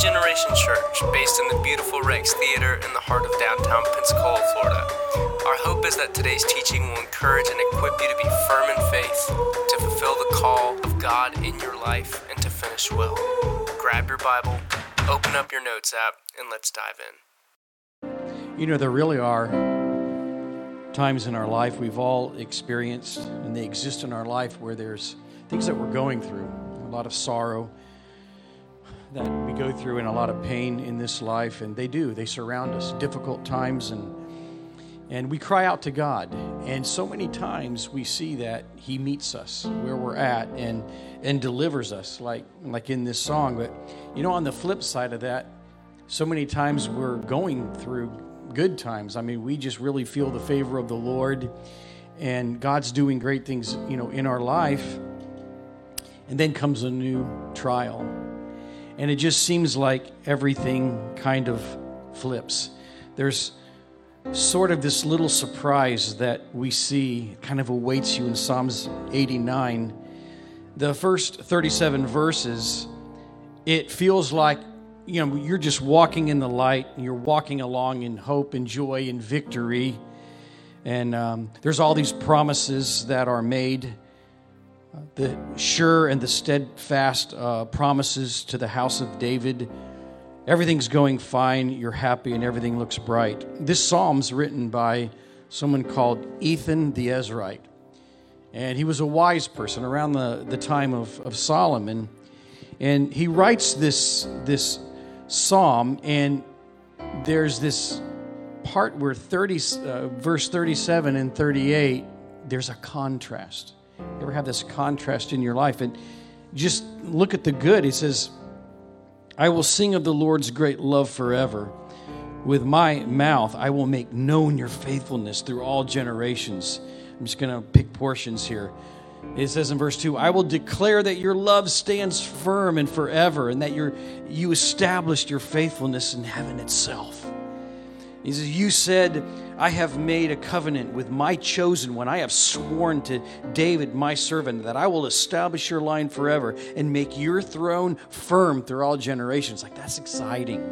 Generation Church, based in the beautiful Rex Theater in the heart of downtown Pensacola, Florida. Our hope is that today's teaching will encourage and equip you to be firm in faith, to fulfill the call of God in your life, and to finish well. Grab your Bible, open up your notes app, and let's dive in. You know, there really are times in our life we've all experienced, and they exist in our life where there's things that we're going through, a lot of sorrow that we go through, and a lot of pain in this life, and they do. They surround us, difficult times, and and we cry out to God. And so many times we see that He meets us where we're at and and delivers us, like like in this song. But you know, on the flip side of that, so many times we're going through good times. I mean, we just really feel the favor of the Lord, and God's doing great things, you know, in our life. And then comes a new trial. And it just seems like everything kind of flips. There's sort of this little surprise that we see kind of awaits you in Psalms 89. The first 37 verses, it feels like you know you're just walking in the light and you're walking along in hope and joy and victory and um, there's all these promises that are made the sure and the steadfast uh, promises to the house of david. Everything's going fine. You're happy and everything looks bright. This psalm's written by someone called ethan the ezrahite and he was a wise person around the, the time of, of solomon. And he writes this this psalm, and there's this part where 30, uh, verse 37 and 38, there's a contrast. You ever have this contrast in your life? And just look at the good. He says, I will sing of the Lord's great love forever. With my mouth, I will make known your faithfulness through all generations. I'm just going to pick portions here. It says in verse 2, I will declare that your love stands firm and forever, and that you you established your faithfulness in heaven itself. He says, You said, I have made a covenant with my chosen one. I have sworn to David, my servant, that I will establish your line forever and make your throne firm through all generations. Like, that's exciting.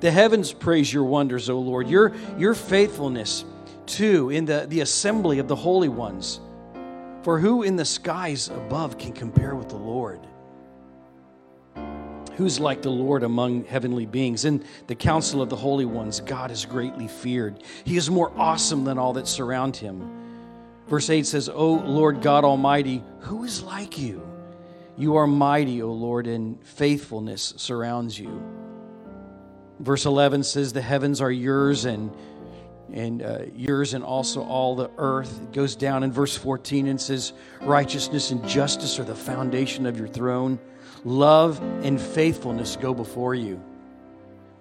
The heavens praise your wonders, O Lord, your, your faithfulness, too, in the, the assembly of the holy ones. For who in the skies above can compare with the Lord? Who's like the Lord among heavenly beings? In the council of the holy ones, God is greatly feared. He is more awesome than all that surround him. Verse 8 says, O Lord God Almighty, who is like you? You are mighty, O Lord, and faithfulness surrounds you. Verse 11 says, The heavens are yours and and uh, yours and also all the earth. It goes down in verse 14 and says, Righteousness and justice are the foundation of your throne. Love and faithfulness go before you.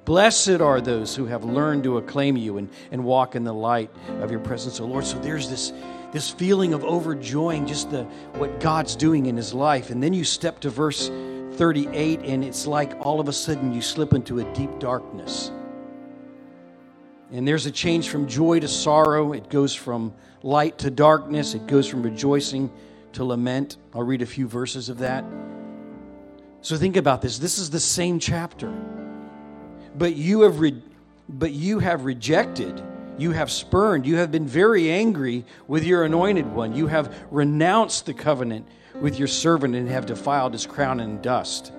Blessed are those who have learned to acclaim you and, and walk in the light of your presence, O Lord. So there's this, this feeling of overjoying just the, what God's doing in his life. And then you step to verse 38, and it's like all of a sudden you slip into a deep darkness and there's a change from joy to sorrow. It goes from light to darkness. It goes from rejoicing to lament. I'll read a few verses of that. So think about this. This is the same chapter. But you have re- but you have rejected, you have spurned, you have been very angry with your anointed one. You have renounced the covenant with your servant and have defiled his crown in dust.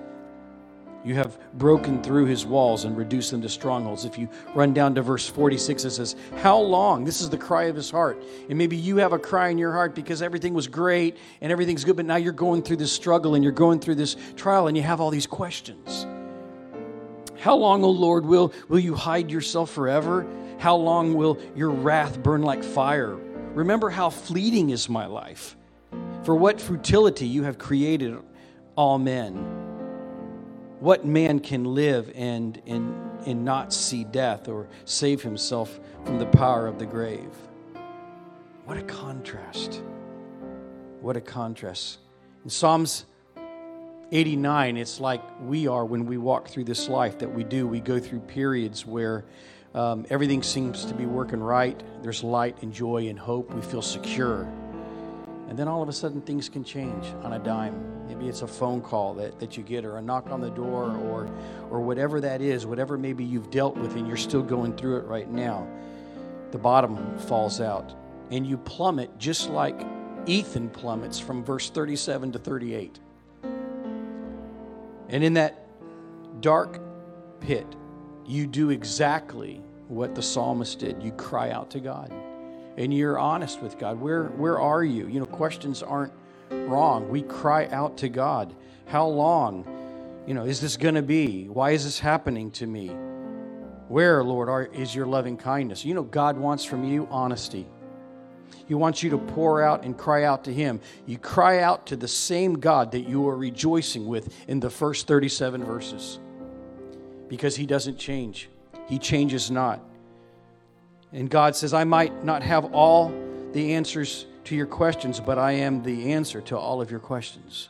You have broken through his walls and reduced them to strongholds. If you run down to verse 46, it says, How long? This is the cry of his heart. And maybe you have a cry in your heart because everything was great and everything's good, but now you're going through this struggle and you're going through this trial and you have all these questions. How long, O Lord, will, will you hide yourself forever? How long will your wrath burn like fire? Remember how fleeting is my life. For what futility you have created all men what man can live and, and, and not see death or save himself from the power of the grave? What a contrast. What a contrast. In Psalms 89, it's like we are when we walk through this life that we do. We go through periods where um, everything seems to be working right. There's light and joy and hope. We feel secure. And then all of a sudden things can change on a dime. Maybe it's a phone call that, that you get or a knock on the door or or whatever that is, whatever maybe you've dealt with and you're still going through it right now. The bottom falls out and you plummet just like Ethan plummets from verse 37 to 38. And in that dark pit, you do exactly what the psalmist did. You cry out to God and you're honest with God. Where, where are you? You know, questions aren't wrong. We cry out to God. How long? You know, is this going to be? Why is this happening to me? Where, Lord, are, is your loving kindness? You know, God wants from you honesty. He wants you to pour out and cry out to Him. You cry out to the same God that you are rejoicing with in the first 37 verses because He doesn't change, He changes not. And God says, I might not have all the answers to your questions, but I am the answer to all of your questions.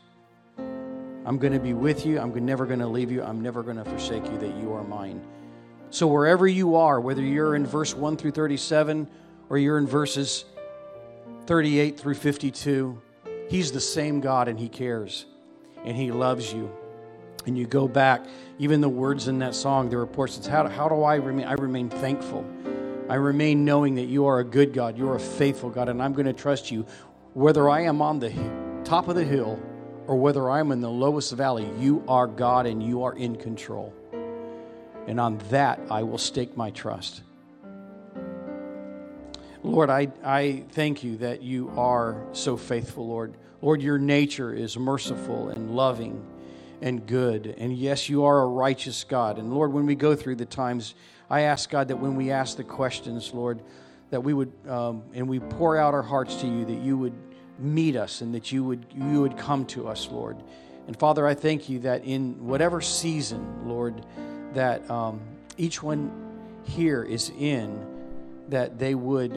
I'm going to be with you. I'm never going to leave you. I'm never going to forsake you, that you are mine. So, wherever you are, whether you're in verse 1 through 37 or you're in verses 38 through 52, He's the same God and He cares and He loves you. And you go back, even the words in that song, the reports, it's how, how do I remain? I remain thankful. I remain knowing that you are a good God, you're a faithful God, and I'm going to trust you. Whether I am on the top of the hill or whether I'm in the lowest valley, you are God and you are in control. And on that, I will stake my trust. Lord, I, I thank you that you are so faithful, Lord. Lord, your nature is merciful and loving and good. And yes, you are a righteous God. And Lord, when we go through the times, I ask God that when we ask the questions, Lord, that we would, um, and we pour out our hearts to you, that you would meet us and that you would, you would come to us, Lord. And Father, I thank you that in whatever season, Lord, that um, each one here is in, that they would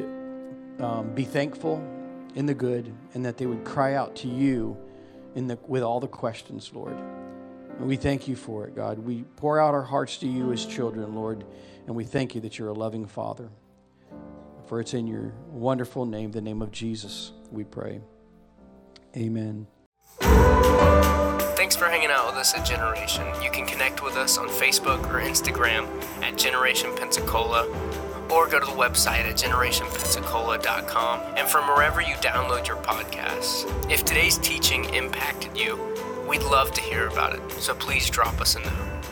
um, be thankful in the good and that they would cry out to you in the, with all the questions, Lord. And we thank you for it, God. We pour out our hearts to you as children, Lord, and we thank you that you're a loving Father. For it's in your wonderful name, the name of Jesus, we pray. Amen. Thanks for hanging out with us at Generation. You can connect with us on Facebook or Instagram at Generation Pensacola or go to the website at generationpensacola.com and from wherever you download your podcasts. If today's teaching impacted you, we'd love to hear about it, so please drop us a note.